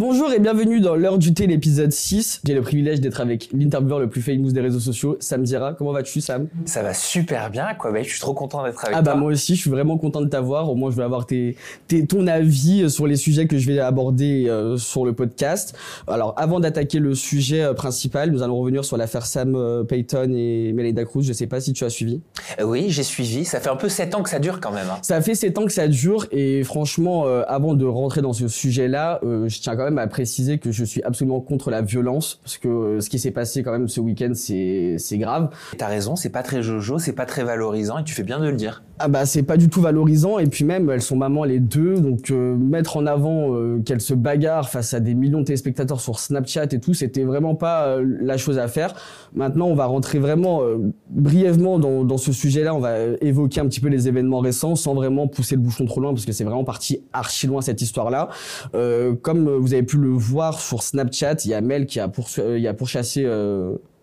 Bonjour et bienvenue dans l'heure du thé, l'épisode 6. J'ai le privilège d'être avec l'intervieweur le plus famous des réseaux sociaux, Sam Zira. Comment vas-tu, Sam? Ça va super bien, quoi. Bah, je suis trop content d'être avec Ah toi. bah moi aussi, je suis vraiment content de t'avoir. Au moins, je vais avoir tes, tes- ton avis sur les sujets que je vais aborder euh, sur le podcast. Alors, avant d'attaquer le sujet euh, principal, nous allons revenir sur l'affaire Sam euh, Payton et Meleda Cruz. Je sais pas si tu as suivi. Euh, Oui, j'ai suivi. Ça fait un peu 7 ans que ça dure quand même. hein. Ça fait 7 ans que ça dure et franchement, euh, avant de rentrer dans ce sujet-là, euh, je tiens quand même à préciser que je suis absolument contre la violence parce que euh, ce qui s'est passé quand même ce week-end, c'est c'est grave. T'as raison, c'est pas très jojo, c'est pas très valorisant et tu fais bien de le dire. Ah bah c'est pas du tout valorisant et puis même elles sont maman les deux donc euh, mettre en avant euh, qu'elles se bagarrent face à des millions de téléspectateurs sur Snapchat et tout c'était vraiment pas euh, la chose à faire. Maintenant on va rentrer vraiment euh, brièvement dans, dans ce sujet-là, on va euh, évoquer un petit peu les événements récents sans vraiment pousser le bouchon trop loin parce que c'est vraiment parti archi loin cette histoire-là. Euh, comme vous avez pu le voir sur Snapchat, il y a Mel qui a, poursu- il a pourchassé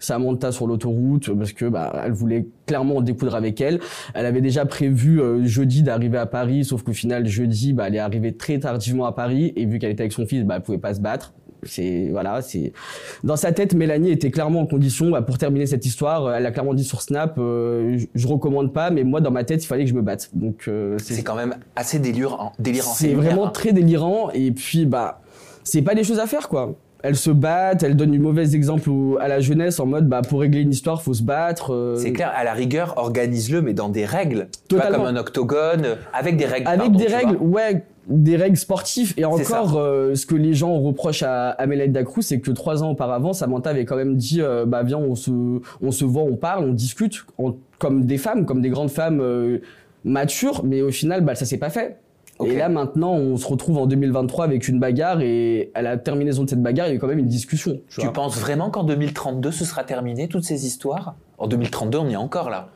Samantha sur l'autoroute parce que bah, elle voulait clairement en découdre avec elle. Elle avait déjà prévu euh, jeudi d'arriver à Paris, sauf qu'au final jeudi, bah, elle est arrivée très tardivement à Paris et vu qu'elle était avec son fils, bah, elle pouvait pas se battre. C'est voilà, c'est dans sa tête, Mélanie était clairement en condition bah, pour terminer cette histoire. Elle a clairement dit sur Snap, euh, je, je recommande pas, mais moi dans ma tête, il fallait que je me batte. Donc euh, C'est quand même assez délirant. délirant c'est vraiment hein. très délirant et puis bah c'est pas des choses à faire quoi. Elles se battent, elles donnent du mauvais exemple à la jeunesse en mode bah pour régler une histoire faut se battre. euh, C'est clair, à la rigueur, organise-le, mais dans des règles. Totalement. comme un octogone, avec des règles. avec pardon, des règles, ouais, des règles sportives. Et encore, euh, ce que les gens reprochent à, à Cruz, c'est que trois ans auparavant, Samantha avait quand même dit, euh, bah viens, on se, on se voit, on parle, on discute, en- comme des femmes, comme des grandes femmes matures. Mais au final, bah ça s'est pas fait. Et là maintenant, on se retrouve en 2023 avec une bagarre et à la terminaison de cette bagarre, il y a eu quand même une discussion. Tu penses vraiment qu'en 2032, ce sera terminé, toutes ces histoires? En 2032, on y est encore là.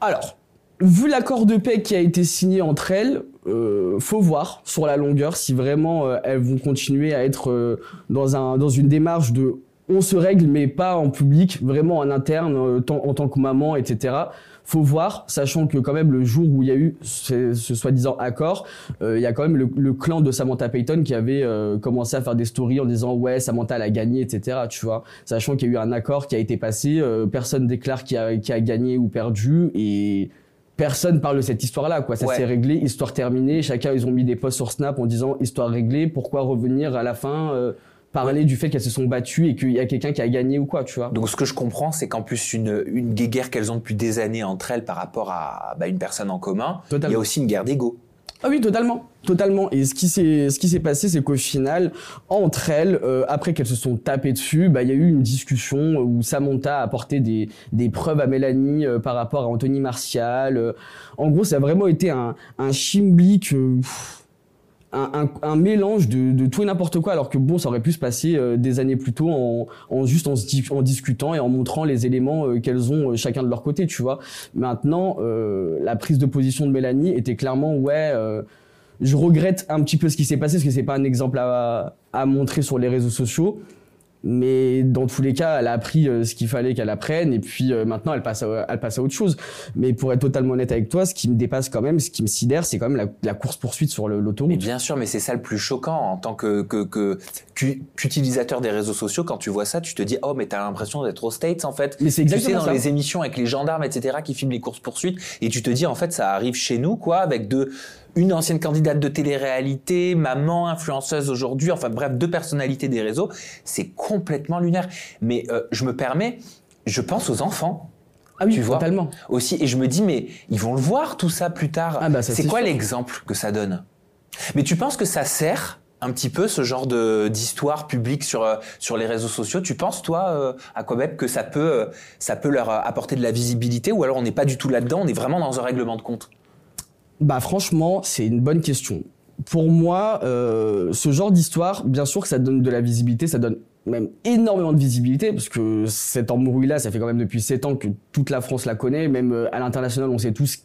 Alors, vu l'accord de paix qui a été signé entre elles, euh, faut voir sur la longueur si vraiment euh, elles vont continuer à être euh, dans, un, dans une démarche de on se règle mais pas en public, vraiment en interne, euh, en tant que maman, etc. Faut voir, sachant que quand même le jour où il y a eu ce, ce soi-disant accord, euh, il y a quand même le, le clan de Samantha Payton qui avait euh, commencé à faire des stories en disant ouais Samantha elle a gagné, etc. Tu vois, sachant qu'il y a eu un accord qui a été passé, euh, personne déclare qui a, qui a gagné ou perdu et personne parle de cette histoire-là, quoi. Ça Ouais. s'est réglé, histoire terminée. Chacun, ils ont mis des posts sur Snap en disant histoire réglée. Pourquoi revenir à la fin euh, parler du fait qu'elles se sont battues et qu'il y a quelqu'un qui a gagné ou quoi, tu vois. Donc ce que je comprends, c'est qu'en plus une, une guerre qu'elles ont depuis des années entre elles par rapport à bah, une personne en commun, il y a aussi une guerre d'ego. Ah oui, totalement, totalement. Et ce qui s'est, ce qui s'est passé, c'est qu'au final, entre elles, euh, après qu'elles se sont tapées dessus, bah il y a eu une discussion où Samantha a apporté des, des preuves à Mélanie euh, par rapport à Anthony Martial. Euh, en gros, ça a vraiment été un, un chimblique. pff, un, un- mélange de, de tout et n'importe quoi, alors que bon, ça aurait pu se passer euh, des années plus tôt en, en juste en, discutant et en montrant les éléments euh, qu'elles ont euh, chacun de leur côté, tu vois. Maintenant, euh, la prise de position de Mélanie était clairement ouais. je regrette un petit peu ce qui s'est passé parce que c'est pas un exemple à, à montrer sur les réseaux sociaux. Mais dans tous les cas, elle a appris euh, ce qu'il fallait qu'elle apprenne et puis euh, maintenant elle passe, à, elle passe à autre chose. Mais pour être totalement honnête avec toi, ce qui me dépasse quand même, ce qui me sidère, c'est quand même la, la course poursuite sur Mais l'autoroute. bien sûr, mais c'est ça le plus choquant en tant que que- que- qu'u- qu'utilisateur des réseaux sociaux. Quand tu vois ça, tu te dis oh mais t'as l'impression d'être aux States en fait. Mais c'est Tu sais exactement dans ça. les émissions avec les gendarmes etc qui filment les courses poursuites et tu te dis en fait ça arrive chez nous quoi avec deux une ancienne candidate de télé-réalité, maman influenceuse aujourd'hui, enfin bref deux personnalités des réseaux, c'est complètement lunaire. Mais euh, je me permets, je pense aux enfants Ah oui, tu vois. totalement. aussi et je me dis mais ils vont le voir tout ça plus tard. Ah bah, c'est quoi l'exemple que ça donne? Mais tu penses que ça sert un petit peu ce genre d'histoire publique sur euh, sur les réseaux sociaux? Tu penses toi euh, à quoi même que ça peut euh, ça peut leur apporter de la visibilité ou alors on n'est pas du tout là-dedans, on est vraiment dans un règlement de compte? Bah franchement, c'est une bonne question. Pour moi, euh, ce genre d'histoire, bien sûr que ça donne de la visibilité, ça donne même énormément de visibilité, parce que cette embrouille-là, ça fait quand même depuis 7 ans que toute la France la connaît, même euh, à l'international, on sait tous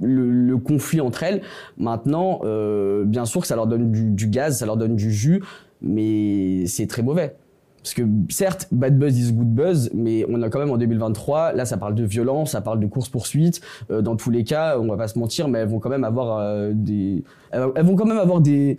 le, conflit entre elles. Maintenant, euh, bien sûr que ça leur donne du gaz, ça leur donne du jus, mais c'est très mauvais. Parce que certes, bad buzz is good buzz, mais on a quand même en 2023, là ça parle de violence, ça parle de course-poursuite. Euh, dans tous les cas, on va pas se mentir, mais elles vont quand même avoir euh, des... Elles vont quand même avoir des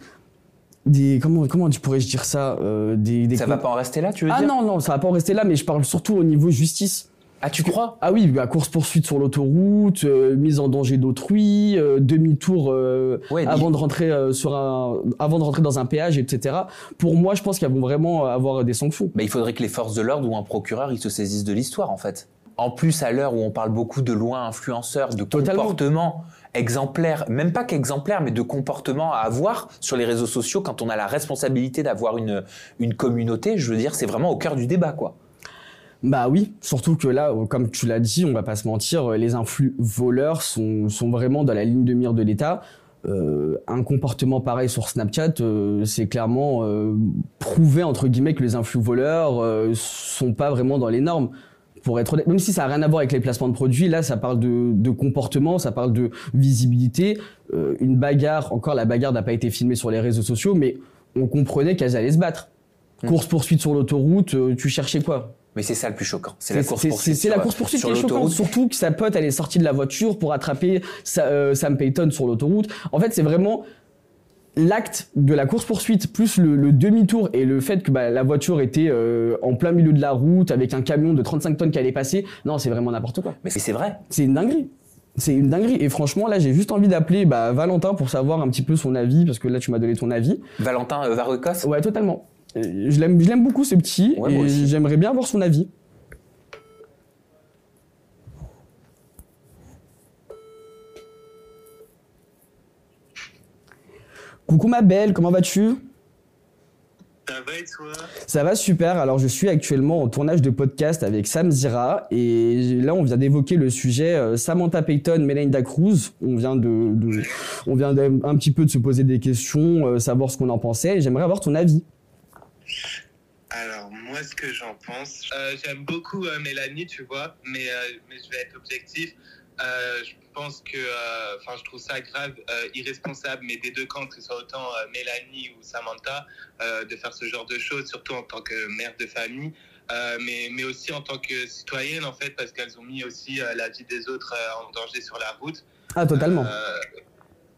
des comment comment tu pourrais dire ça euh, des, des Ça va pas en rester là, tu veux ah dire? non non ça va pas en rester là mais je parle surtout au niveau justice Ah, tu crois? Ah oui bah, course poursuite sur l'autoroute euh, mise en danger d'autrui euh, demi-tour euh, Ouais, avant de rentrer sur un avant de rentrer dans un péage etc pour moi je pense qu'elles vont vraiment avoir des sanctions Bah, il faudrait que les forces de l'ordre ou un procureur ils se saisissent de l'histoire en fait. En plus, à l'heure où on parle beaucoup de lois influenceurs, de Totalement. comportements exemplaires, même pas qu'exemplaires, mais de comportements à avoir sur les réseaux sociaux quand on a la responsabilité d'avoir une, une communauté, je veux dire, c'est vraiment au cœur du débat, quoi. Bah oui, surtout que là, euh, comme tu l'as dit, on va pas se mentir, euh, les influx voleurs sont, sont vraiment dans la ligne de mire de l'État. Euh, un comportement pareil sur Snapchat, euh, c'est clairement euh, prouvé entre guillemets que les influx voleurs sont pas vraiment dans les normes. Pour être honnête, même si ça a rien à voir avec les placements de produits, là ça parle de, de comportement, ça parle de visibilité. Une bagarre, encore la bagarre n'a pas été filmée sur les réseaux sociaux, mais on comprenait qu'elles allaient se battre. Hmm. Course poursuite sur l'autoroute, tu cherchais quoi? Mais c'est ça le plus choquant. C'est la course poursuite. C'est la course poursuite qui est choquante, surtout que sa pote elle est sortie de la voiture pour attraper sa- euh, Sam Payton sur l'autoroute. En fait, c'est vraiment l'acte de la course poursuite plus le, le demi-tour et le fait que bah, la voiture était euh, en plein milieu de la route avec un camion de 35 tonnes qui allait passer. Non, c'est vraiment n'importe quoi. Mais c'est vrai. C'est une dinguerie. C'est une dinguerie. Et franchement, là, j'ai juste envie d'appeler bah, Valentin pour savoir un petit peu son avis, parce que là, tu m'as donné ton avis. Valentin euh, Ouais, totalement. Je l'aime, je l'aime beaucoup ce petit, Ouais, et j'aimerais bien avoir son avis. Coucou ma belle, comment vas-tu? Ça va et toi? Ça va super. Alors je suis actuellement en tournage de podcast avec Sam Zira et là on vient d'évoquer le sujet euh, Samantha Payton, Melinda Cruz. On vient de, de- on vient un petit peu de se poser des questions, euh, savoir ce qu'on en pensait. et J'aimerais avoir ton avis. Alors, moi, ce que j'en pense, euh, j'aime beaucoup euh, Mélanie, tu vois, mais, euh, mais je vais être objectif. Euh, je pense que, euh, enfin, je trouve ça grave, euh, irresponsable, mais des deux camps, que ce soit autant euh, Mélanie ou Samantha, euh, de faire ce genre de choses, surtout en tant que mère de famille, euh, mais, mais aussi en tant que citoyenne, en fait, parce qu'elles ont mis aussi euh, la vie des autres euh, en danger sur la route. Ah totalement.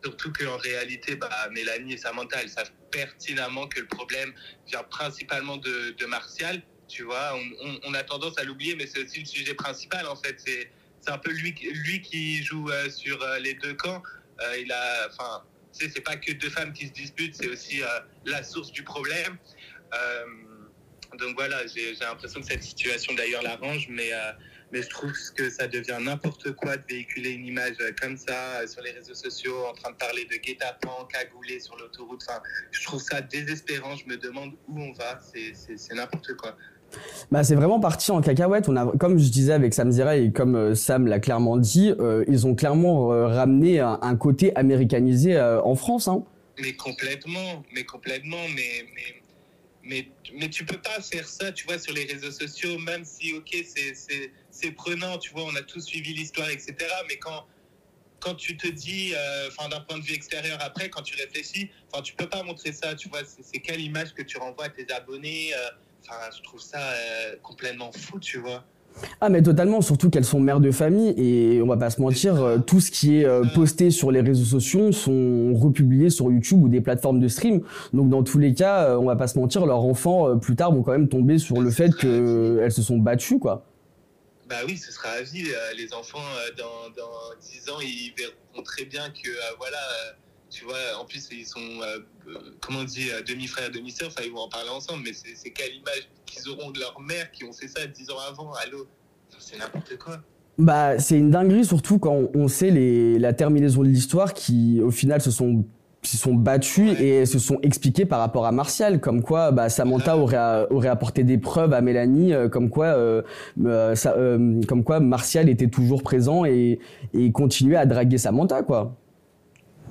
Surtout qu'en réalité, bah, Mélanie et Samantha, elles savent pertinemment que le problème vient principalement de, Martial. Tu vois, on, a tendance à l'oublier, mais c'est aussi le sujet principal en fait. C'est, un peu lui, lui qui joue euh, sur euh, les deux camps. Euh, il a, enfin, tu c'est pas que deux femmes qui se disputent, c'est aussi euh, la source du problème. Donc voilà, j'ai, l'impression que cette situation d'ailleurs l'arrange, mais mais je trouve que ça devient n'importe quoi de véhiculer une image euh, comme ça euh, sur les réseaux sociaux, en train de parler de guet-apens, cagoulés sur l'autoroute. Enfin, je trouve ça désespérant. Je me demande où on va. C'est- n'importe quoi. Bah, c'est vraiment parti en cacahuète. On a, comme je disais avec Sam Zira et comme euh, Sam l'a clairement dit, euh, ils ont clairement euh, ramené un, un côté américanisé euh, en France. Hein. Mais complètement, mais complètement, mais, mais, mais, mais tu peux pas faire ça, tu vois, sur les réseaux sociaux, même si, ok, c'est- c'est prenant, tu vois, on a tous suivi l'histoire, etc. Mais quand, quand tu te dis, euh, d'un point de vue extérieur après, quand tu réfléchis, enfin, tu peux pas montrer ça, tu vois, c'est quelle image que tu renvoies à tes abonnés, euh, enfin, je trouve ça euh, complètement fou, tu vois. Ah mais totalement, surtout qu'elles sont mères de famille et on va pas se mentir, tout ce qui est posté sur les réseaux sociaux sont republiés sur YouTube ou des plateformes de stream. Donc dans tous les cas, on va pas se mentir, leurs enfants plus tard vont quand même tomber sur le fait qu'elles se sont battues quoi. Bah oui, ce sera à vie. Euh, les enfants, euh, dans, dans 10 ans, ils verront très bien que, euh, voilà, tu vois, en plus, ils sont, comment on dit, demi-frères, demi-sœurs, enfin, ils vont en parler ensemble, mais c'est c'est quelle image qu'ils auront de leur mère qui ont fait ça 10 ans avant, allô? C'est n'importe quoi. Bah c'est une dinguerie surtout quand on sait les, la terminaison de l'histoire qui au final se sont se sont battus Ouais. et se sont expliqués par rapport à Martial, comme quoi bah, Samantha aurait, a- aurait apporté des preuves à Mélanie, euh, comme quoi euh, euh, ça- euh, comme quoi Martial était toujours présent et, et continuait à draguer Samantha quoi.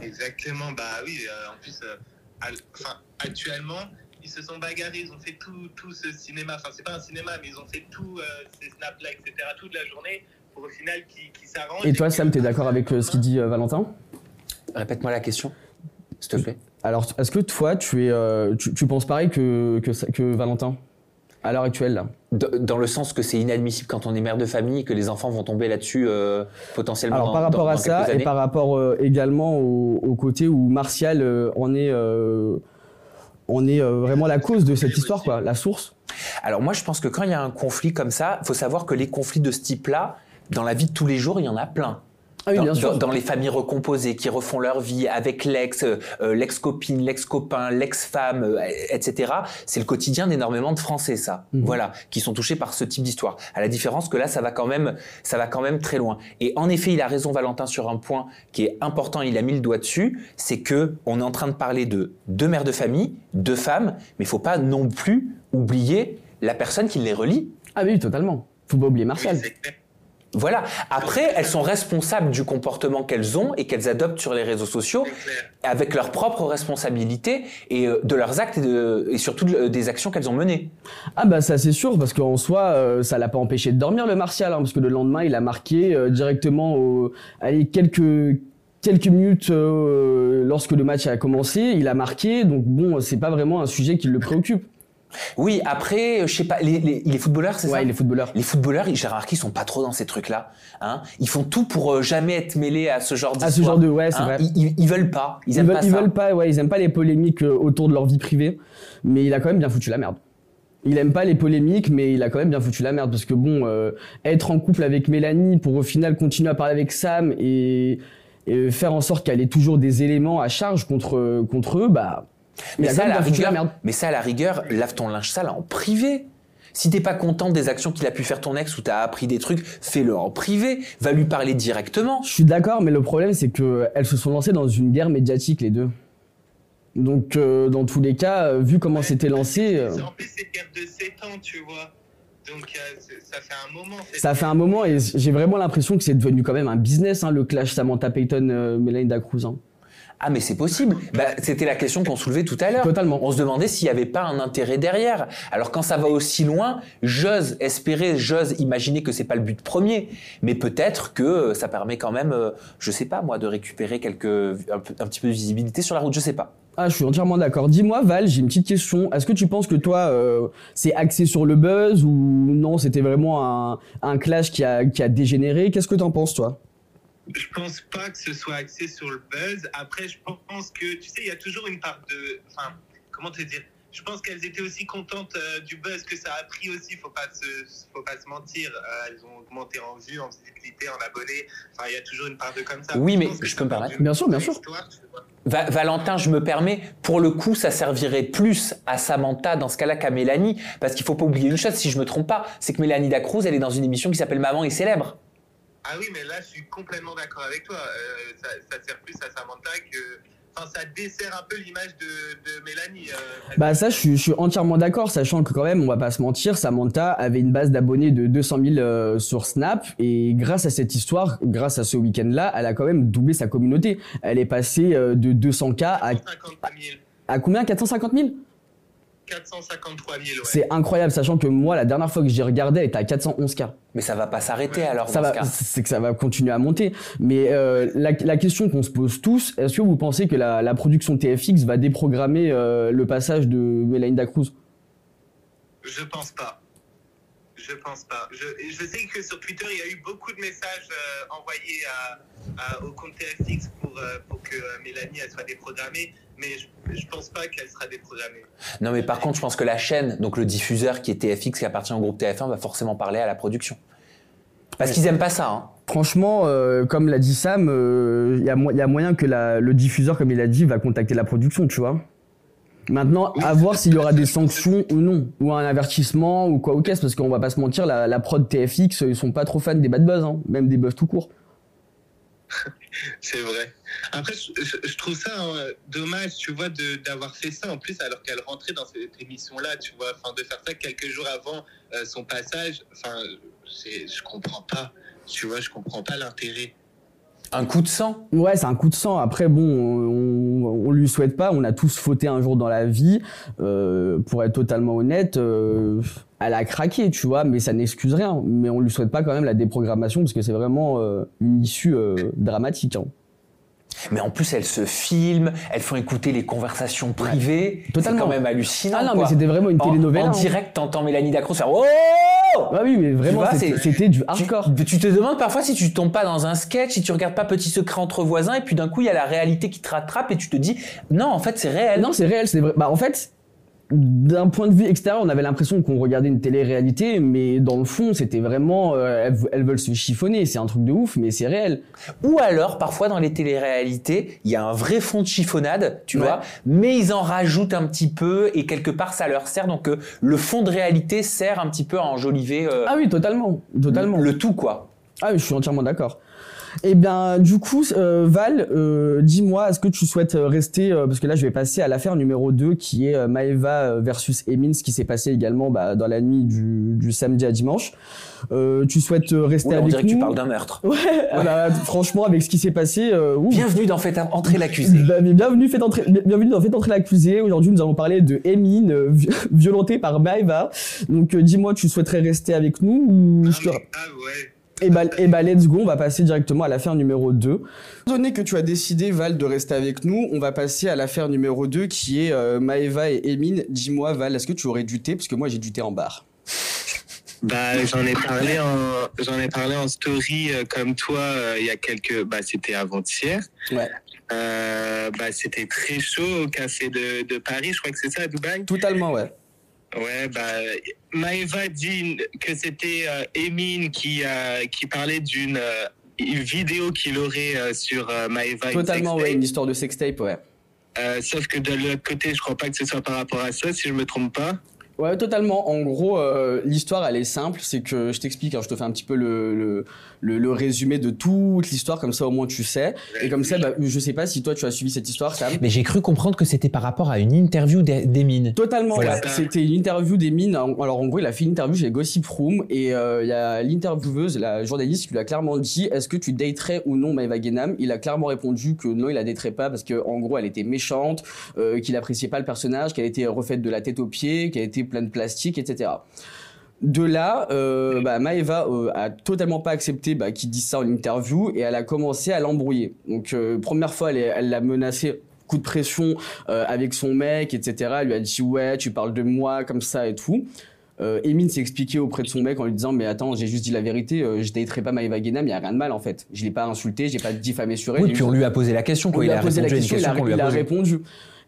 Exactement, bah oui, euh, en plus, euh, al- enfin, actuellement, ils se sont bagarrés, ils ont fait tout, tout ce cinéma, enfin, c'est pas un cinéma, mais ils ont fait tout euh, ces snaps-là, etc., toute la journée, pour au final qu'ils qu'ils s'arrangent. Et toi que- Sam, t'es d'accord avec euh, ce qu'il dit euh, Valentin? Répète-moi la question, s'il te plaît. Alors est-ce que toi tu es euh, tu, tu penses pareil que, que, Valentin à l'heure actuelle là? Dans le sens que c'est inadmissible quand on est mère de famille et que les enfants vont tomber là-dessus euh, potentiellement Alors dans, par rapport dans- à dans ça et par rapport euh, également au, au côté où Martial euh, en est en est vraiment la cause de cette histoire, quoi, la source? Alors moi, je pense que quand il y a un conflit comme ça, il faut savoir que les conflits de ce type-là, dans la vie de tous les jours, il y en a plein. Ah oui, dans, bien sûr. dans- dans les familles recomposées qui refont leur vie avec l'ex, euh, euh, l'ex-copine, l'ex-copain, l'ex-femme, euh, etc. C'est le quotidien d'énormément de Français, ça. Mhm. Voilà, qui sont touchés par ce type d'histoire. À la différence que là, ça va quand même, ça va quand même très loin. Et en effet, il a raison, Valentin, sur un point qui est important. Il a mis le doigt dessus, c'est que on est en train de parler de deux mères de famille, deux femmes, mais il faut pas non plus oublier la personne qui les relie. Ah oui, totalement. Faut pas oublier Oui, Martial. Voilà. Après, elles sont responsables du comportement qu'elles ont et qu'elles adoptent sur les réseaux sociaux avec leurs propres responsabilités et euh, de leurs actes et, de- et surtout de- des actions qu'elles ont menées. Ah bah ça c'est sûr parce qu'en soi euh, ça l'a pas empêché de dormir le Martial hein, parce que le lendemain il a marqué euh, directement au, allez, quelques quelques minutes euh, lorsque le match a commencé il a marqué donc bon c'est pas vraiment un sujet qui le préoccupe Oui, après, euh, je sais pas, les, les, les footballeurs, c'est ça ouais il est footballeur Les footballeurs, j'ai remarqué, ils sont pas trop dans ces trucs-là. Hein ils font tout pour euh, jamais être mêlés à ce genre d'histoire. à ce genre de ouais c'est Hein vrai ils, ils- ils veulent pas. Ils, ils, aiment veulent, pas ils ça. veulent pas ouais ils aiment pas les polémiques euh, autour de leur vie privée mais il a quand même bien foutu la merde il aime pas les polémiques, mais il a quand même bien foutu la merde parce que bon, euh, être en couple avec Mélanie pour au final continuer à parler avec Sam et, et faire en sorte qu'elle ait toujours des éléments à charge contre contre eux, bah, Mais ça, à la rigueur, merde. mais ça, à la rigueur, lave ton linge sale en privé. Si t'es pas content des actions qu'il a pu faire ton ex ou t'as appris des trucs, fais-le en privé. Va lui parler directement. Je suis d'accord, mais le problème c'est que elles se sont lancées dans une guerre médiatique les deux. Donc euh, dans tous les cas, euh, vu comment c'était lancé, euh, En plus, c'est une guerre de 7 ans, tu vois. Donc, euh, ça fait un moment. ça fait un moment et j'ai vraiment l'impression que c'est devenu quand même un business hein, le clash Samantha Payton euh, Mélanie Dacruz. hein. Ah, mais c'est possible. Bah, c'était la question qu'on soulevait tout à l'heure. Totalement. On se demandait s'il n'y avait pas un intérêt derrière. Alors quand ça va aussi loin, j'ose espérer, j'ose imaginer que c'est pas le but premier, mais peut-être que euh, ça permet quand même, euh, je sais pas moi, de récupérer quelques un, petit peu de visibilité sur la route. Je sais pas. Ah, je suis entièrement d'accord. Dis-moi, Val, j'ai une petite question. Est-ce que tu penses que toi, euh, c'est axé sur le buzz ou non, c'était vraiment un, un clash qui a, qui a dégénéré? Qu'est-ce que t'en penses, toi? Je pense pas que ce soit axé sur le buzz. Après, je pense que, tu sais, il y a toujours une part de. Enfin, comment te dire? Je pense qu'elles étaient aussi contentes euh, du buzz que ça a pris aussi. Faut pas se, faut pas se mentir. Euh, elles ont augmenté en vues, en visibilité, en abonnés. Enfin, il y a toujours une part de comme ça. Oui, mais je peux me permettre Bien sûr, bien sûr. Va- Valentin, je me permets, pour le coup, ça servirait plus à Samantha dans ce cas-là qu'à Mélanie, parce qu'il faut pas oublier une chose, si je me trompe pas, c'est que Mélanie Dacruz, elle est dans une émission qui s'appelle Maman est célèbre. Ah oui, mais là, je suis complètement d'accord avec toi. Euh, ça, ça sert plus à Samantha que. Enfin, ça dessert un peu l'image de, de Mélanie. euh, Bah ça, je suis, je suis entièrement d'accord, sachant que quand même, on va pas se mentir, Samantha avait une base d'abonnés de 200 000 euh, sur Snap, et grâce à cette histoire, grâce à ce week-end-là, elle a quand même doublé sa communauté. Elle est passée de 200K à, 453 000. à combien? 450 000 453 000, ouais. C'est incroyable, sachant que moi, la dernière fois que j'ai regardé, elle était à 411K. Mais ça va pas s'arrêter alors ça dans va, ce c'est que ça va continuer à monter. Mais euh, la, la question qu'on se pose tous, est-ce que vous pensez que la, la production TFX va déprogrammer euh, le passage de Mélanie Dacruz Je pense pas. Je pense pas. Je, je sais que sur Twitter, il y a eu beaucoup de messages euh, envoyés à, à- au compte TFX pour, euh, pour que euh, Mélanie elle soit déprogrammée, mais je, je pense pas qu'elle sera déprogrammée. Non, mais par contre, je pense que la chaîne, donc le diffuseur qui est TFX, qui appartient au groupe TF1, va forcément parler à la production. Parce Ouais. qu'ils aiment pas ça. Hein. Franchement, euh, comme l'a dit Sam, euh, il y, a mo- il y a moyen que la- le diffuseur, comme il a dit, va contacter la production, tu vois. Maintenant, Oui, à voir s'il y aura des sanctions ou non, ou un avertissement ou quoi ou qu'est-ce, parce qu'on va pas se mentir, la, la prod TFX, ils sont pas trop fans des bad buzz, hein, même des buzz tout court. C'est vrai. Après, je, trouve ça hein, dommage, tu vois, de- d'avoir fait ça en plus alors qu'elle rentrait dans cette émission-là, tu vois, enfin de faire ça quelques jours avant euh, son passage. Enfin, je comprends pas, tu vois, je comprends pas l'intérêt. Un coup de sang? Ouais, c'est un coup de sang. Après, bon, on, on lui souhaite pas. On a tous fauté un jour dans la vie. Euh, pour être totalement honnête, euh, elle a craqué, tu vois, mais ça n'excuse rien. Mais on lui souhaite pas quand même la déprogrammation parce que c'est vraiment euh, une issue euh, dramatique. hein. Mais en plus, elles se filment, elles font écouter les conversations privées. C'est Totalement. quand même hallucinant. Ah non, quoi. mais c'était vraiment une En, télénovela. en hein. direct, t'entends Mélanie Dacruz faire Oh Ah oui, mais vraiment, c'était c'est- du hardcore. tu te demandes parfois si tu tombes pas dans un sketch, si tu regardes pas Petit secret entre voisins, et puis d'un coup il y a la réalité qui te rattrape et tu te dis non, en fait c'est réel. Non, c'est réel, c'est vrai. Bah, en fait, d'un point de vue extérieur, on avait l'impression qu'on regardait une télé-réalité, mais dans le fond, c'était vraiment. euh, elles, elles veulent se chiffonner, c'est un truc de ouf, mais c'est réel. Ou alors, parfois dans les téléréalités, il y a un vrai fond de chiffonnade, tu Ouais. vois, mais ils en rajoutent un petit peu et quelque part ça leur sert. Donc euh, le fond de réalité sert un petit peu à enjoliver euh, Ah oui, totalement. Totalement. le tout, quoi. Ah oui, je suis entièrement d'accord. Eh bien, du coup, euh, Val, euh, dis-moi, est-ce que tu souhaites euh, rester, euh, parce que là, je vais passer à l'affaire numéro 2, qui est euh, Maeva versus Emin, ce qui s'est passé également bah, dans la nuit du, du samedi à dimanche. Euh, tu souhaites euh, rester Oula, on avec dirait que nous tu parles d'un meurtre. Ouais, ah bah, franchement, avec ce qui s'est passé, euh, ouf. Bienvenue dans Faites entrer l'accusé. Bah, bienvenue, faites entrer, bienvenue dans Faites entrer l'accusé. Aujourd'hui, nous allons parler de Emin, euh, vi- violentée par Maeva. Donc, euh, dis-moi, tu souhaiterais rester avec nous ou je te... Ah, ouais. Et bah, et bah, let's go, on va passer directement à l'affaire numéro 2. Étant donné que tu as décidé, Val, de rester avec nous, on va passer à l'affaire numéro 2 qui est euh, Maeva et Emin. Dis-moi, Val, est-ce que tu aurais du thé? Parce que moi, j'ai du thé en barre. Bah, j'en ai parlé en, j'en ai parlé en story euh, comme toi euh, il y a quelques, bah, c'était avant-hier. Ouais. Euh, bah, c'était très chaud au café de, de Paris, je crois que c'est ça, à Dubaï? Totalement, ouais. Ouais, bah, Maëva dit que c'était euh, Emin qui, euh, qui parlait d'une euh, vidéo qu'il aurait euh, sur euh, Maëva. une Totalement, ouais, une histoire de sextape, ouais. Sauf que de l'autre côté, je crois pas que ce soit par rapport à ça, si je me trompe pas. Ouais, totalement. En gros, l'histoire, elle est simple. C'est que je t'explique, hein, je te fais un petit peu le, le, le, le résumé de toute l'histoire, comme ça au moins tu sais. Et comme ça, bah, je sais pas si toi tu as suivi cette histoire, Sam. Mais j'ai cru comprendre que c'était par rapport à une interview d'E- d'Emine. Totalement, Voilà. ouais. C'était une interview d'Emine. Alors en gros, il a fait une interview chez Gossip Room et euh, il y a l'intervieweuse, la journaliste, qui lui a clairement dit est-ce que tu daterais ou non Maëva Guénam? Il a clairement répondu que non, il la daterait pas parce que en gros, elle était méchante, euh, qu'il appréciait pas le personnage, qu'elle était refaite de la tête aux pieds, qu'elle était pleine de plastique, etc. De là, euh, bah, Maëva euh, a totalement pas accepté bah, qu'il dise ça en interview et elle a commencé à l'embrouiller. Donc euh, première fois, elle l'a menacé coup de pression avec son mec, etc. Elle lui a dit ouais, tu parles de moi comme ça et tout. Emine s'est expliqué auprès de son mec en lui disant mais attends j'ai juste dit la vérité je daterai pas Maëva Guénam il y a rien de mal en fait je l'ai pas insulté j'ai pas diffamé sur elle Oui, puis on lui a posé la question, on quoi. Il a a posé la répondu à une question, il a, il répondu.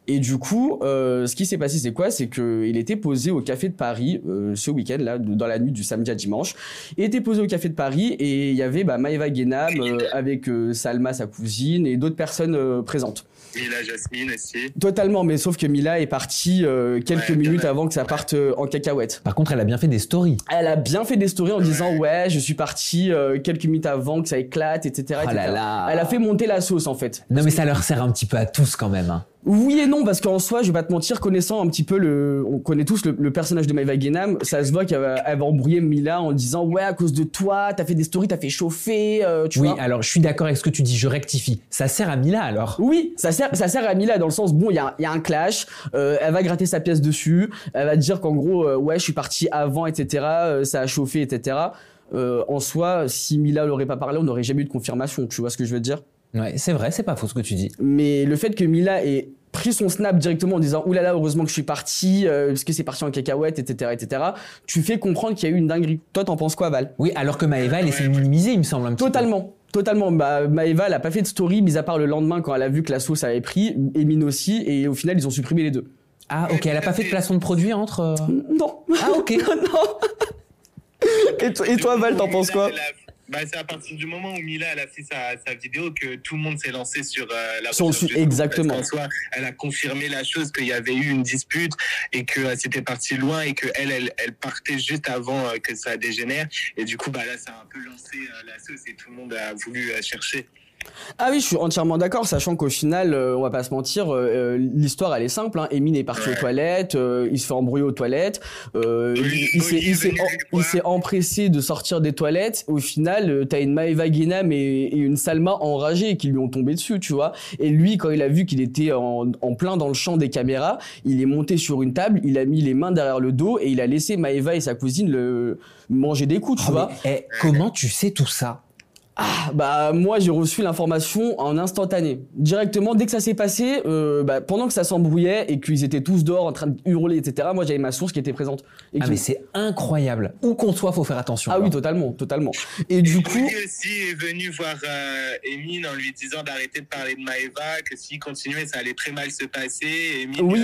Et du coup, euh, ce qui s'est passé, c'est quoi? C'est qu'il était posé au café de Paris euh, ce week-end, là, de- dans la nuit du samedi à dimanche. Il était posé au café de Paris et il y avait bah, Maëva Guénam euh, avec euh, Salma, sa cousine, et d'autres personnes euh, présentes. Mila Jasmine aussi. Totalement, mais sauf que Mila est partie euh, quelques Ouais, minutes avant que ça parte euh, en cacahuète. Par contre, elle a bien fait des stories. Elle a bien fait des stories en disant ouais, je suis partie euh, quelques minutes avant que ça éclate, etc. Oh etc. là là. Elle a fait monter la sauce en fait. Non, mais ça leur sert un petit peu à tous quand même. hein. Oui et non, parce qu'en soi, je vais pas te mentir, connaissant un petit peu le, on connaît tous le, le personnage de Maëva Guénam, ça se voit qu'elle va, elle va embrouiller Mila en disant ouais à cause de toi, t'as fait des stories, t'as fait chauffer, euh, tu Oui, vois. alors je suis d'accord avec ce que tu dis, je rectifie. Ça sert à Mila alors. Oui, ça sert, ça sert à Mila dans le sens bon, il y a, il y a un clash, euh, elle va gratter sa pièce dessus, elle va dire qu'en gros euh, ouais je suis parti avant, etc. euh, ça a chauffé, etc. En soi, si Mila l'aurait pas parlé, on n'aurait jamais eu de confirmation. Tu vois ce que je veux dire? Ouais, c'est vrai, c'est pas faux ce que tu dis. Mais le fait que Mila ait pris son snap directement en disant oulala heureusement que je suis parti euh, parce que c'est parti en cacahuète etc etc tu fais comprendre qu'il y a eu une dinguerie. Toi t'en penses quoi Val? Oui, alors que Maëva, elle essaie de minimiser, il me semble un petit peu. totalement. Totalement. Bah Maëva elle a pas fait de story mis à part le lendemain quand elle a vu que la sauce avait pris Emine aussi et au final ils ont supprimé les deux. Ah, ok, elle a pas fait de placement de produit entre. euh, non. Ah, ok. non. Et toi, et toi, Val t'en penses quoi? Bah, c'est à partir du moment où Mila elle a fait sa, sa vidéo que tout le monde s'est lancé sur euh, la Sur le exactement. parce qu'en soi, elle a confirmé la chose qu'il y avait eu une dispute et que euh, c'était parti loin et que elle, elle, elle partait juste avant euh, que ça dégénère. Et du coup, bah là, ça a un peu lancé euh, la sauce et tout le monde a voulu chercher. Ah oui, je suis entièrement d'accord, sachant qu'au final, euh, on va pas se mentir, euh, euh, l'histoire elle est simple. Hein. Emine est parti Ouais. aux toilettes, euh, il se fait embrouiller aux toilettes, euh, Oui, il, il s'est- il s'est en- empressé de sortir des toilettes. Au final, euh, t'as une Maëva Guénam et, et une Salma enragées qui lui ont tombé dessus, tu vois. Et lui, quand il a vu qu'il était en, en plein dans le champ des caméras, il est monté sur une table, il a mis les mains derrière le dos et il a laissé Maëva et sa cousine le manger des coups, tu Oh, vois. mais, eh, comment tu sais tout ça? Ah, bah moi j'ai reçu l'information en instantané. Directement, dès que ça s'est passé, euh, bah, pendant que ça s'embrouillait et qu'ils étaient tous dehors en train de hurler, etc., moi j'avais ma source qui était présente. Et Ah mais c'est incroyable. Où qu'on soit, faut faire attention. Ah alors. oui, totalement, totalement. Et du coup... Lui aussi est venu voir euh, Emine en lui disant d'arrêter de parler de Maeva, que s'il continuait, ça allait très mal se passer. Et Emine Oui,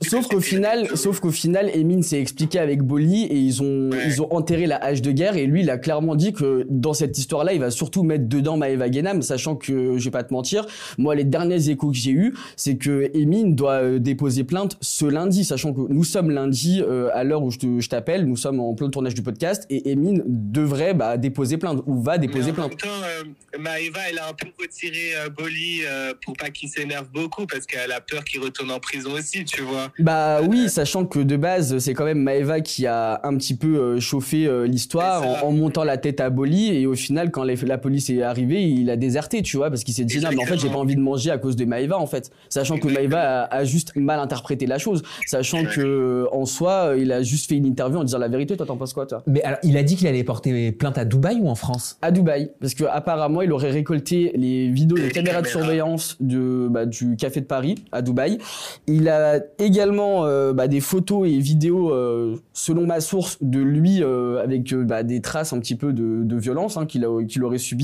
sauf qu'au final, sauf qu'au final, Emine s'est expliqué avec Bolly et ils ont, Ouais. ils ont enterré la hache de guerre et lui, il a clairement dit que dans cette histoire-là, il va surtout mettre dedans Maeva Genam, sachant que, je vais pas te mentir, moi, les derniers échos que j'ai eus, c'est que Emine doit euh, déposer plainte ce lundi, sachant que nous sommes lundi, euh, à l'heure où je t'appelle, nous sommes en plein tournage du podcast et Emine devrait, bah, déposer plainte ou va déposer en plainte. temps, euh, Maeva, elle a un peu retiré euh, Bolly euh, pour pas qu'il s'énerve beaucoup parce qu'elle a peur qu'il retourne en prison aussi, tu vois. Bah oui, sachant que de base, c'est quand même Maeva qui a un petit peu euh, chauffé euh, l'histoire en, en montant la tête à Bolly et au final, quand les- la police est arrivée, il a déserté, tu vois, parce qu'il s'est dit non, mais en fait, j'ai pas envie de manger à cause de Maeva, en fait. Sachant que. Maeva a, a juste mal interprété la chose, sachant que euh, en soi, euh, il a juste fait une interview en disant la vérité. Toi, t'en penses quoi, toi? Mais alors, il a dit qu'il allait porter plainte à Dubaï ou en France? À Dubaï, parce que apparemment il aurait récolté les vidéos de Les caméras de surveillance de, bah, du café de Paris à Dubaï. Il a également euh, bah, des photos et vidéos, euh, selon ma source, de lui euh, avec euh, bah, des traces un petit peu de, de violence hein, qu'il aurait subi.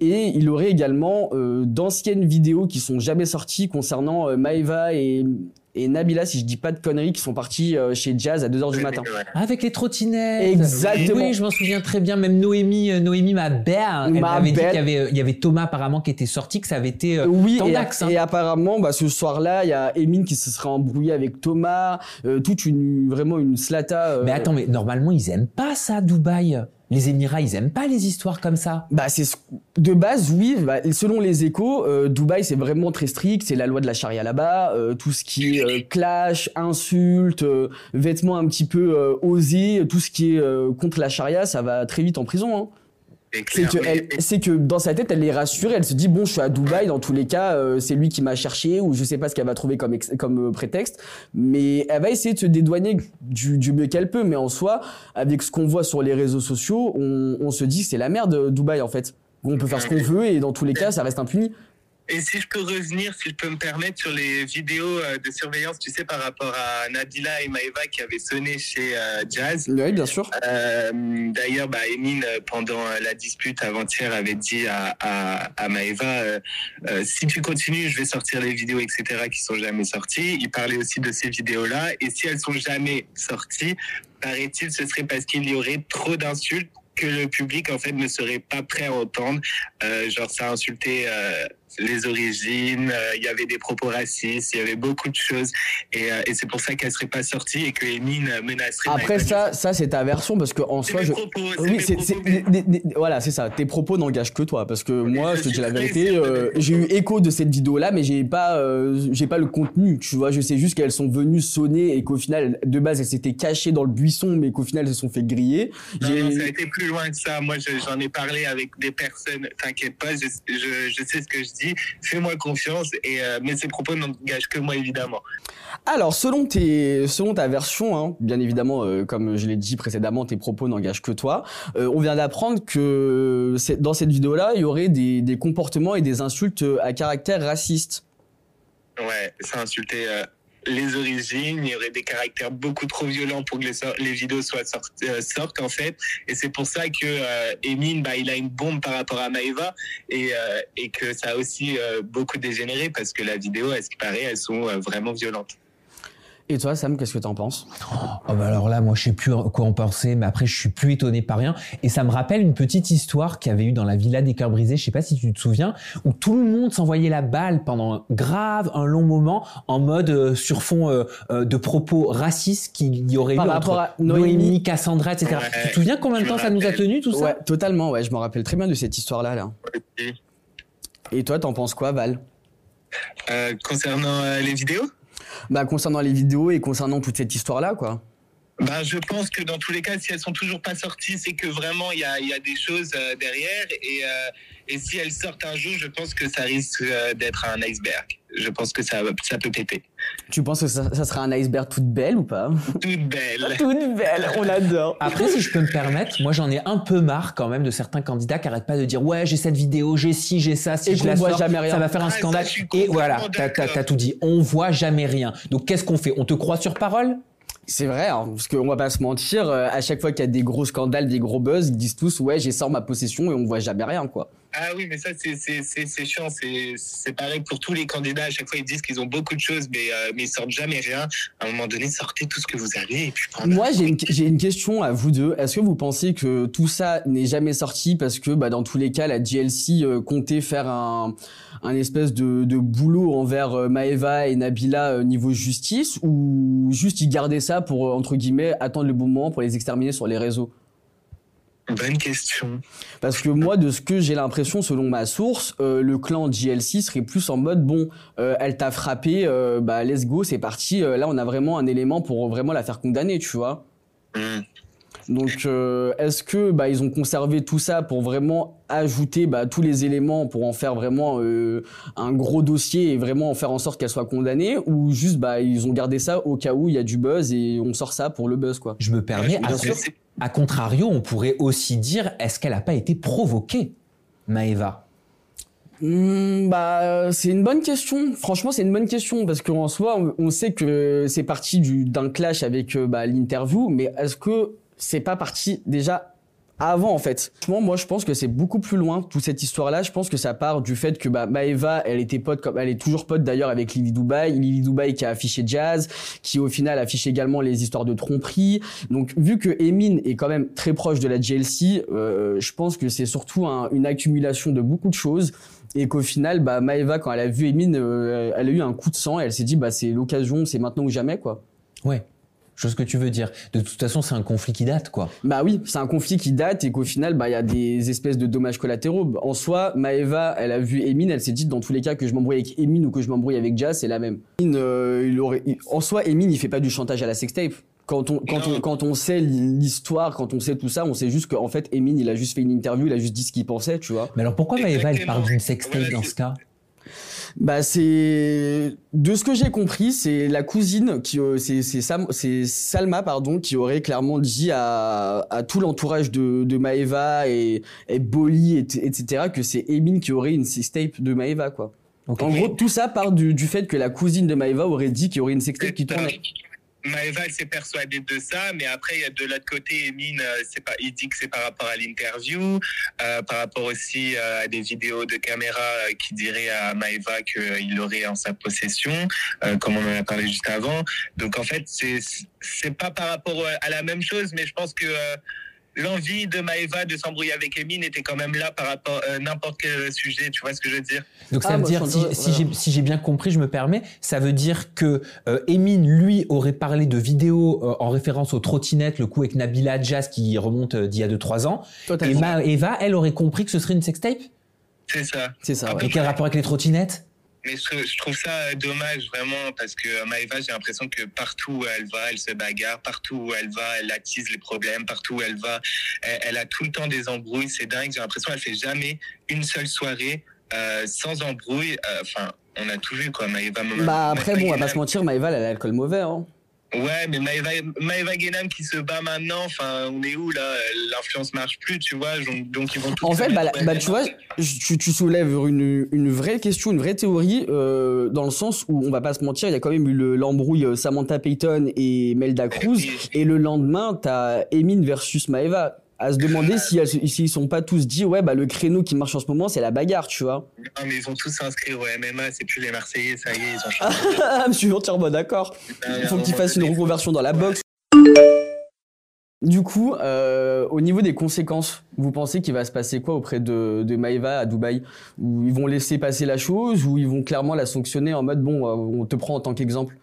Et il aurait également euh, d'anciennes vidéos qui sont jamais sorties concernant euh, Maeva et, et Nabila, si je dis pas de conneries, qui sont partis euh, chez Jazz à 2h du matin. Avec les trottinettes. Exactement. Oui, je m'en souviens très bien. Même Noémie, euh, Noémie, ma belle, elle Ma m'avait dit qu'il y avait, euh, il y avait Thomas apparemment qui était sorti, que ça avait été. euh, Oui, et, hein. et apparemment, bah, ce soir-là, il y a Emine qui se serait embrouillé avec Thomas, euh, toute une vraiment une slata. euh, Mais attends, mais normalement, ils aiment pas ça, Dubaï. Les Émirats, ils aiment pas les histoires comme ça. Bah c'est ce- de base oui. Bah, selon les échos, euh, Dubaï c'est vraiment très strict. C'est la loi de la charia là-bas. euh, tout ce qui euh, clash, insultes, vêtements un petit peu osés, tout ce qui est contre la charia, ça va très vite en prison. Hein. C'est que, Mais- elle, c'est que dans sa tête, elle est rassurée. Elle se dit bon, je suis à Dubaï. Dans tous les cas, euh, c'est lui qui m'a cherché ou je sais pas ce qu'elle va trouver comme ex- comme euh, prétexte. Mais elle va essayer de se dédouaner du, du mieux qu'elle peut. Mais en soi, avec ce qu'on voit sur les réseaux sociaux, on, on se dit que c'est la merde euh, Dubaï en fait. On peut faire ce qu'on veut et dans tous les cas, ça reste impuni. Et si je peux revenir, si je peux me permettre, sur les vidéos euh, de surveillance, tu sais, par rapport à Nabila et Maeva qui avaient sonné chez euh, Jazz. Oui, bien sûr. Euh, D'ailleurs, bah, Emine, euh, pendant la dispute avant-hier, avait dit à, à, à Maeva euh, si tu continues, je vais sortir les vidéos, etc., qui sont jamais sorties. Il parlait aussi de ces vidéos-là. Et si elles sont jamais sorties, paraît-il, ce serait parce qu'il y aurait trop d'insultes que le public en fait ne serait pas prêt à entendre. Genre ça insultait euh, les origines, euh, il y avait des propos racistes, il y avait beaucoup de choses et, euh, et c'est pour ça qu'elle serait pas sortie et que Emine menacerait. Après ça, ça c'est ta version parce que en soi, je. propos, Oui, c'est, voilà, c'est ça. Tes propos n'engagent que toi, parce que moi, je te dis la vérité. euh, j'ai eu écho de cette vidéo-là, mais j'ai pas, euh, j'ai pas le contenu. Tu vois, je sais juste qu'elles sont venues sonner et qu'au final, de base, elles s'étaient cachées dans le buisson, mais qu'au final, elles se sont fait griller. Non, ça a été plus loin que ça. Moi, je- j'en ai parlé avec des personnes. T'inquiète pas, je, je, je sais ce que je dis. Fais-moi confiance. Et, euh, mais ces propos n'engagent que moi, évidemment. Alors, selon tes, selon ta version, hein, bien évidemment, euh, comme je l'ai dit précédemment, tes propos n'engagent que toi. Euh, on vient d'apprendre que dans cette vidéo-là, il y aurait des, des comportements et des insultes à caractère raciste. Ouais, ça insultait les origines. Il y aurait des caractères beaucoup trop violents pour que les, vidéos soient sortent, euh, sortent, en fait. Et c'est pour ça que euh, Emine, bah, il a une bombe par rapport à Maeva et, euh, et que ça a aussi euh, beaucoup dégénéré parce que la vidéo, à ce qui paraît, elles sont euh, vraiment violentes. Et toi, Sam, qu'est-ce que t'en penses? Oh bah alors là, moi, je sais plus quoi en penser, mais après, je suis plus étonné par rien. Et ça me rappelle une petite histoire qu'il y avait eu dans la villa des cœurs brisés, je sais pas si tu te souviens, où tout le monde s'envoyait la balle pendant grave un long moment en mode euh, sur fond euh, euh, de propos racistes qu'il y aurait Par eu rapport entre à Noémie. Noémie, Cassandra, etc. Ouais, tu te souviens combien de temps me ça nous a tenu tout ça? Ouais, totalement, ouais, je me rappelle très bien de cette histoire-là. Là. Et toi, t'en penses quoi, Val? Euh, concernant euh, les vidéos? Bah, concernant les vidéos et concernant toute cette histoire-là, quoi. Ben, je pense que dans tous les cas, si elles sont toujours pas sorties, c'est que vraiment il y a, y a, des choses euh, derrière. Et, euh, et, si elles sortent un jour, je pense que ça risque euh, d'être un iceberg. Je pense que ça, ça peut péter. Tu penses que ça, ça, sera un iceberg toute belle ou pas? Toute belle. toute belle, on adore. Après, si je peux me permettre, moi j'en ai un peu marre quand même de certains candidats qui arrêtent pas de dire ouais j'ai cette vidéo, j'ai ci, j'ai ça, si et je la sors, jamais rien. ça va faire un Ah, scandale. ça, et voilà, t'as as, tout dit. On voit jamais rien. Donc qu'est-ce qu'on fait? On te croit sur parole? C'est vrai, hein, parce qu'on va pas se mentir, euh, à chaque fois qu'il y a des gros scandales, des gros buzz, ils disent tous ouais j'ai sort ma possession et on voit jamais rien quoi. Ah oui, mais ça, c'est- chiant. C'est pareil pour tous les candidats. À chaque fois, ils disent qu'ils ont beaucoup de choses, mais, euh, mais ils sortent jamais rien. À un moment donné, sortez tout ce que vous avez et puis. Moi, j'ai une, une question à vous deux. Est-ce que vous pensez que tout ça n'est jamais sorti parce que, bah, dans tous les cas, la GLC euh, comptait faire un, un espèce de, de boulot envers euh, Maeva et Nabila euh, niveau justice ou juste ils gardaient ça pour, entre guillemets, attendre le bon moment pour les exterminer sur les réseaux? Bonne question. Parce que moi, de ce que j'ai l'impression, selon ma source, euh, le clan GLC serait plus en mode bon, euh, elle t'a frappé, euh, bah let's go, c'est parti. Là, on a vraiment un élément pour vraiment la faire condamner, tu vois. Hmm. Donc, euh, est-ce que bah ils ont conservé tout ça pour vraiment ajouter bah, tous les éléments pour en faire vraiment euh, un gros dossier et vraiment en faire en sorte qu'elle soit condamnée, ou juste bah ils ont gardé ça au cas où il y a du buzz et on sort ça pour le buzz quoi? Je me permets. Bien à, sûr. à contrario, on pourrait aussi dire est-ce qu'elle a pas été provoquée, Maëva? Hmm, bah, c'est une bonne question. Franchement, c'est une bonne question parce qu'en soi, on, on sait que c'est parti du- d'un clash avec euh, bah, l'interview, mais est-ce que c'est pas parti déjà avant en fait moi, je pense que c'est beaucoup plus loin toute cette histoire-là. Je pense que ça part du fait que bah, Maeva, elle était pote, comme elle est toujours pote d'ailleurs avec Lily Dubai. Lily Dubai qui a affiché Jazz, qui au final affiche également les histoires de tromperie. Donc, vu que Emin est quand même très proche de la GLC, euh, je pense que c'est surtout un- une accumulation de beaucoup de choses et qu'au final bah Maeva quand elle a vu Emin euh, elle a eu un coup de sang et elle s'est dit bah c'est l'occasion c'est maintenant ou jamais quoi Ouais. Ce que tu veux dire. De toute façon, c'est un conflit qui date, quoi. bah oui c'est un conflit qui date et qu'au final bah il y a des espèces de dommages collatéraux en soi Maeva elle a vu Emin elle s'est dit dans tous les cas que je m'embrouille avec Emin ou que je m'embrouille avec Jazz c'est la même Emin, euh, il aurait il- en soi Emin il fait pas du chantage à la sextape quand on, quand, on, quand on sait l'histoire, quand on sait tout ça, on sait juste qu'en fait, Emin, il a juste fait une interview, il a juste dit ce qu'il pensait, tu vois. Mais alors pourquoi Maëva, elle parle d'une sextape dans ce cas? Bah c'est de ce que j'ai compris, c'est la cousine qui euh, c'est c'est Sam- c'est Salma pardon qui aurait clairement dit à, à tout l'entourage de, de Maeva et, et Bolly et- etc que c'est Emin qui aurait une sextape de Maeva quoi. En gros tout ça part du, du fait que la cousine de Maeva aurait dit qu'il y aurait une sextape qui tournait. Maëva, s'est persuadée de ça, mais après, de l'autre côté, Emin, euh, c'est pas, il dit que c'est par rapport à l'interview, euh, par rapport aussi euh, à des vidéos de caméra qui diraient à Maëva qu'il l'aurait en sa possession, comme on en a parlé juste avant. Donc, en fait, c'est, pas par rapport à la même chose, mais je pense que l'envie de Maëva de s'embrouiller avec Emin était quand même là par rapport à n'importe quel sujet, tu vois ce que je veux dire? Donc ça Ah, veut moi, dire, si, voilà. j'ai si j'ai bien compris, je me permets, ça veut dire que euh, Emin, lui, aurait parlé de vidéos euh, en référence aux trottinettes, le coup avec Nabila Jazz qui remonte euh, d'il y a 2-3 ans. Et. Maëva, elle aurait compris que ce serait une sextape? C'est ça. C'est ça. ouais. Et quel rapport avec les trottinettes? Mais je, trouve ça euh, dommage vraiment parce que euh, Maëva, j'ai l'impression que partout où elle va, elle se bagarre, partout où elle va, elle attise les problèmes, partout où elle va, elle, elle a tout le temps des embrouilles, c'est dingue. J'ai l'impression qu'elle fait jamais une seule soirée euh, sans embrouille. Euh, Enfin, on a tout vu quoi, Maëva. Bah après bon on va pas Maëva se mentir, Maeva elle a l'alcool mauvais hein. Ouais, mais Maëva, Maëva Guénam qui se bat maintenant, enfin, on est où là? L'influence marche plus, tu vois, donc, donc ils vont tous En fait, bah, bah, tu vois, tu, tu soulèves une, une vraie question, une vraie théorie, euh, dans le sens où on va pas se mentir, il y a quand même eu le- l'embrouille euh, Samantha Payton et Melda Cruz, et le lendemain, t'as Emin versus Maeva. À se demander si elles- s'ils sont pas tous dit, ouais, bah le créneau qui marche en ce moment, c'est la bagarre, tu vois. Non, mais ils vont tous s'inscrire au MMA, c'est plus les Marseillais, ça y est, ils ont changé. je suis entièrement d'accord. Il faut qu'ils fassent une reconversion dans la Ouais. boxe. Du coup, euh, au niveau des conséquences, vous pensez qu'il va se passer quoi auprès de, de Maeva à Dubaï? Où ils vont laisser passer la chose ou ils vont clairement la sanctionner en mode bon, euh, on te prend en tant qu'exemple?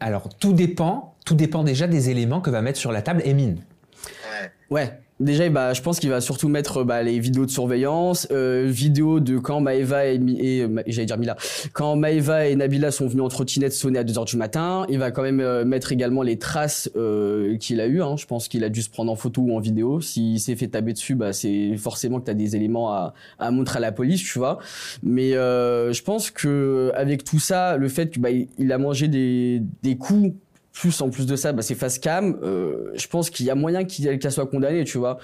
Alors tout dépend, tout dépend déjà des éléments que va mettre sur la table Emin. Ouais. Déjà, bah, je pense qu'il va surtout mettre bah, les vidéos de surveillance, euh, vidéos de quand Maeva et, et euh, j'allais dire Mila, quand Maeva et Nabila sont venus en trottinette sonner à 2h du matin. Il va quand même euh, mettre également les traces euh, qu'il a eues. Hein. Je pense qu'il a dû se prendre en photo ou en vidéo. S'il s'est fait taper dessus, bah, c'est forcément que tu as des éléments à, à montrer à la police, tu vois. Mais euh, je pense que avec tout ça, le fait qu'il bah, il a mangé des, des coups plus en plus de ça, bah, c'est face cam. euh, je pense qu'il y a moyen qu'elle soit condamnée, tu vois.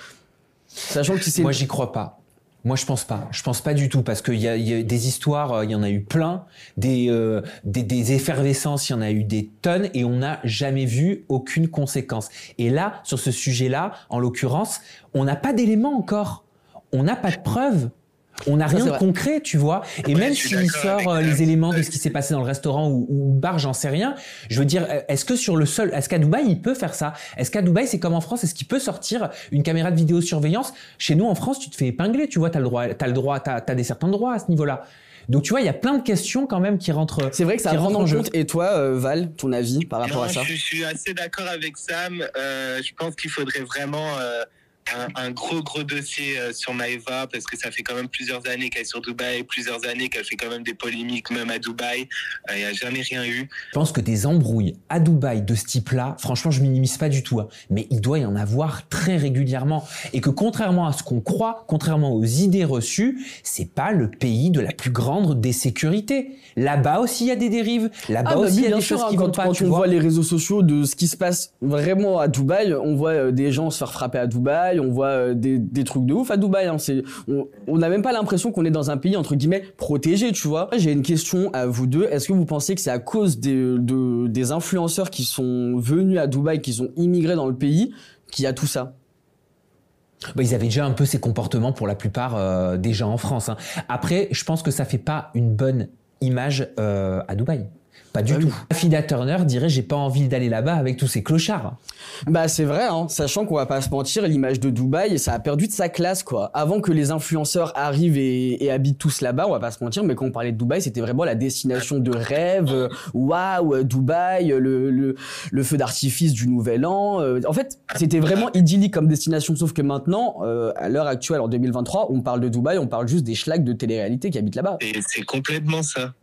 Sachant que c'est Moi, j'y crois pas. Moi, je pense pas. Je pense pas du tout parce qu'il y a, il y a des histoires, euh, il y en a eu plein, des, euh, des, des effervescences, il y en a eu des tonnes et on n'a jamais vu aucune conséquence. Et là, sur ce sujet-là, en l'occurrence, on n'a pas d'éléments encore. On n'a pas de preuves. On n'a rien de vrai. concret, tu vois. Et Ouais, même s'il sort euh, les éléments de ce qui s'est passé dans le restaurant ou, ou bar, j'en sais rien. Je veux dire, euh, est-ce que sur le seul, est-ce qu'à Dubaï il peut faire ça? Est-ce qu'à Dubaï c'est comme en France Est-ce qu'il peut sortir une caméra de vidéosurveillance? Chez nous en France, tu te fais épingler, tu vois, t'as le droit, t'as le droit, t'as, t'as des certains droits à ce niveau-là. Donc tu vois, il y a plein de questions quand même qui rentrent. C'est vrai que ça rentre en en jeu. Et toi, euh, Val, ton avis par rapport Non, à ça? je, je suis assez d'accord avec Sam. Euh, je pense qu'il faudrait vraiment euh, un, un gros, gros dossier euh, sur Maeva parce que ça fait quand même plusieurs années qu'elle est sur Dubaï, plusieurs années qu'elle fait quand même des polémiques, même à Dubaï. Euh, Il n'y a jamais rien eu. Je pense que des embrouilles à Dubaï de ce type-là, franchement, je minimise pas du tout. hein. Mais il doit y en avoir très régulièrement. Et que contrairement à ce qu'on croit, contrairement aux idées reçues, c'est pas le pays de la plus grande des sécurités. Là-bas aussi, il y a des dérives. Là-bas Ah bah aussi, il y a des sûr, choses hein, qui quand, vont pas, quand tu on vois. voit les réseaux sociaux de ce qui se passe vraiment à Dubaï, on voit euh, des gens se faire frapper à Dubaï, on voit euh, des, trucs de ouf à Dubaï. Hein. On n'a même pas l'impression qu'on est dans un pays entre guillemets protégé, tu vois. J'ai une question à vous deux. Est-ce que vous pensez que c'est à cause des, de, des influenceurs qui sont venus à Dubaï, qui sont immigrés dans le pays, qu'il y a tout ça? Bah, ils avaient déjà un peu ces comportements pour la plupart euh, des gens en France. hein. Après, je pense que ça fait pas une bonne image euh, à Dubaï. Pas du Ah oui. tout. Fida Turner dirait j'ai pas envie d'aller là-bas avec tous ces clochards. Bah c'est vrai, hein, sachant qu'on va pas se mentir, l'image de Dubaï, ça a perdu de sa classe quoi. Avant que les influenceurs arrivent et, et habitent tous là-bas, on va pas se mentir, mais quand on parlait de Dubaï, c'était vraiment la destination de rêve. Waouh, Dubaï, le, le, le feu d'artifice du Nouvel An. euh, en fait, c'était vraiment idyllique comme destination, sauf que maintenant, euh, à l'heure actuelle, en 2023, on parle de Dubaï, on parle juste des schlags de télé-réalité qui habitent là-bas. Et c'est complètement ça.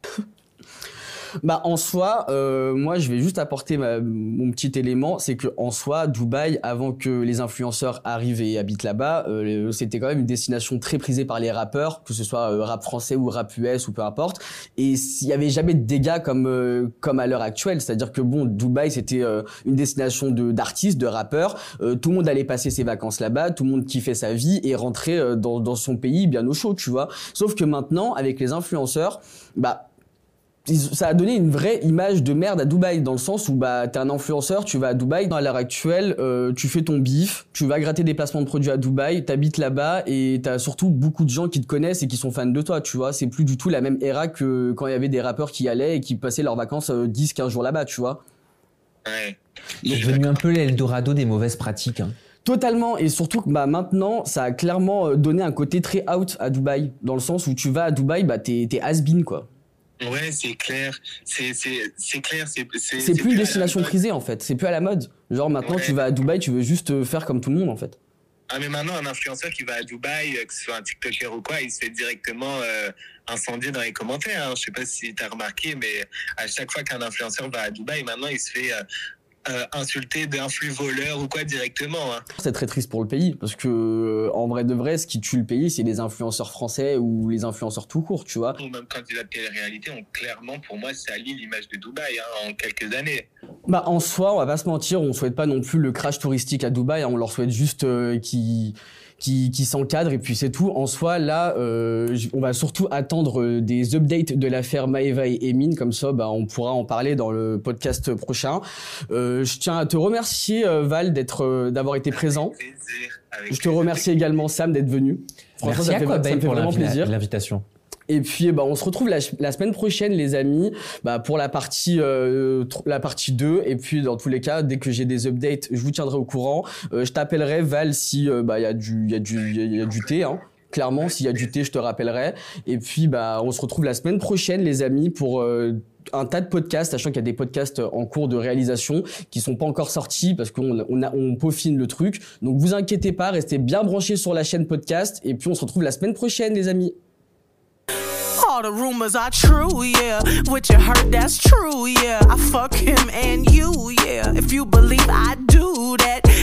Bah en soi, euh, moi je vais juste apporter ma- mon petit élément, c'est que en soi, Dubaï, avant que les influenceurs arrivent et habitent là-bas, euh, c'était quand même une destination très prisée par les rappeurs, que ce soit euh, rap français ou rap US ou peu importe. Et s'il y avait jamais de dégâts comme euh, comme à l'heure actuelle, c'est-à-dire que bon, Dubaï c'était euh, une destination de d'artistes, de rappeurs, tout le monde allait passer ses vacances là-bas, tout le monde kiffait sa vie et rentrait dans dans son pays bien au chaud, tu vois. Sauf que maintenant, avec les influenceurs, bah ça a donné une vraie image de merde à Dubaï dans le sens où bah t'es un influenceur, tu vas à Dubaï. À l'heure actuelle, euh, tu fais ton bif, tu vas gratter des placements de produits à Dubaï, t'habites là-bas et t'as surtout beaucoup de gens qui te connaissent et qui sont fans de toi. Tu vois, c'est plus du tout la même era que quand il y avait des rappeurs qui allaient et qui passaient leurs vacances euh, 10-15 jours là-bas. Tu vois. Ouais. C'est devenu un peu l'Eldorado des mauvaises pratiques. hein. Totalement et surtout que bah maintenant ça a clairement euh, donné un côté très out à Dubaï dans le sens où tu vas à Dubaï bah t'es t'es has-been quoi. Ouais, c'est clair. C'est clair. C'est plus une destination prisée en fait, c'est plus à la mode. Genre maintenant Ouais. tu vas à Dubaï, tu veux juste euh, faire comme tout le monde en fait. Ah, mais maintenant, un influenceur qui va à Dubaï, euh, que ce soit un TikToker ou quoi, il se fait directement euh, incendier dans les commentaires. hein. Je sais pas si tu as remarqué, mais à chaque fois qu'un influenceur va à Dubaï, maintenant, il se fait euh, euh, insulter d'influx voleur ou quoi directement. hein. C'est très triste pour le pays parce que euh, en vrai de vrai, ce qui tue le pays, c'est les influenceurs français ou les influenceurs tout court, tu vois. Ou même candidats de télé-réalité ont clairement, pour moi, sali l'image de Dubaï hein, en quelques années. Bah en soi, on va pas se mentir, on souhaite pas non plus le crash touristique à Dubaï, hein, on leur souhaite juste euh, qu'ils qui, qui s'encadrent et puis c'est tout. En soi, là, euh, on va surtout attendre euh, des updates de l'affaire Maeva et Emin, comme ça, bah, on pourra en parler dans le podcast prochain. Euh, je tiens à te remercier, euh, Val, d'être, euh, d'avoir été présent. Avec plaisir, avec Je te plaisir. remercie également, Sam, d'être venu. Franchement, Merci ça à fait, ça Quabeil me fait pour vraiment l'invi- plaisir. l'invitation. Et puis, bah, on se retrouve la, semaine prochaine, les amis, bah, pour la partie, euh, la partie 2. Et puis, dans tous les cas, dès que j'ai des updates, je vous tiendrai au courant. Euh, je t'appellerai, Val, si euh, bah, y a du, y a du, il y a du thé. Hein. Clairement, s'il y a du thé, je te rappellerai. Et puis, bah, on se retrouve la semaine prochaine, les amis, pour euh, un tas de podcasts, sachant qu'il y a des podcasts en cours de réalisation qui sont pas encore sortis parce qu'on on, on peaufine le truc. Donc, vous inquiétez pas, restez bien branchés sur la chaîne podcast. Et puis, on se retrouve la semaine prochaine, les amis. All the rumors are true, yeah. What you heard, that's true, yeah. I fuck him and you, yeah. If you believe I do that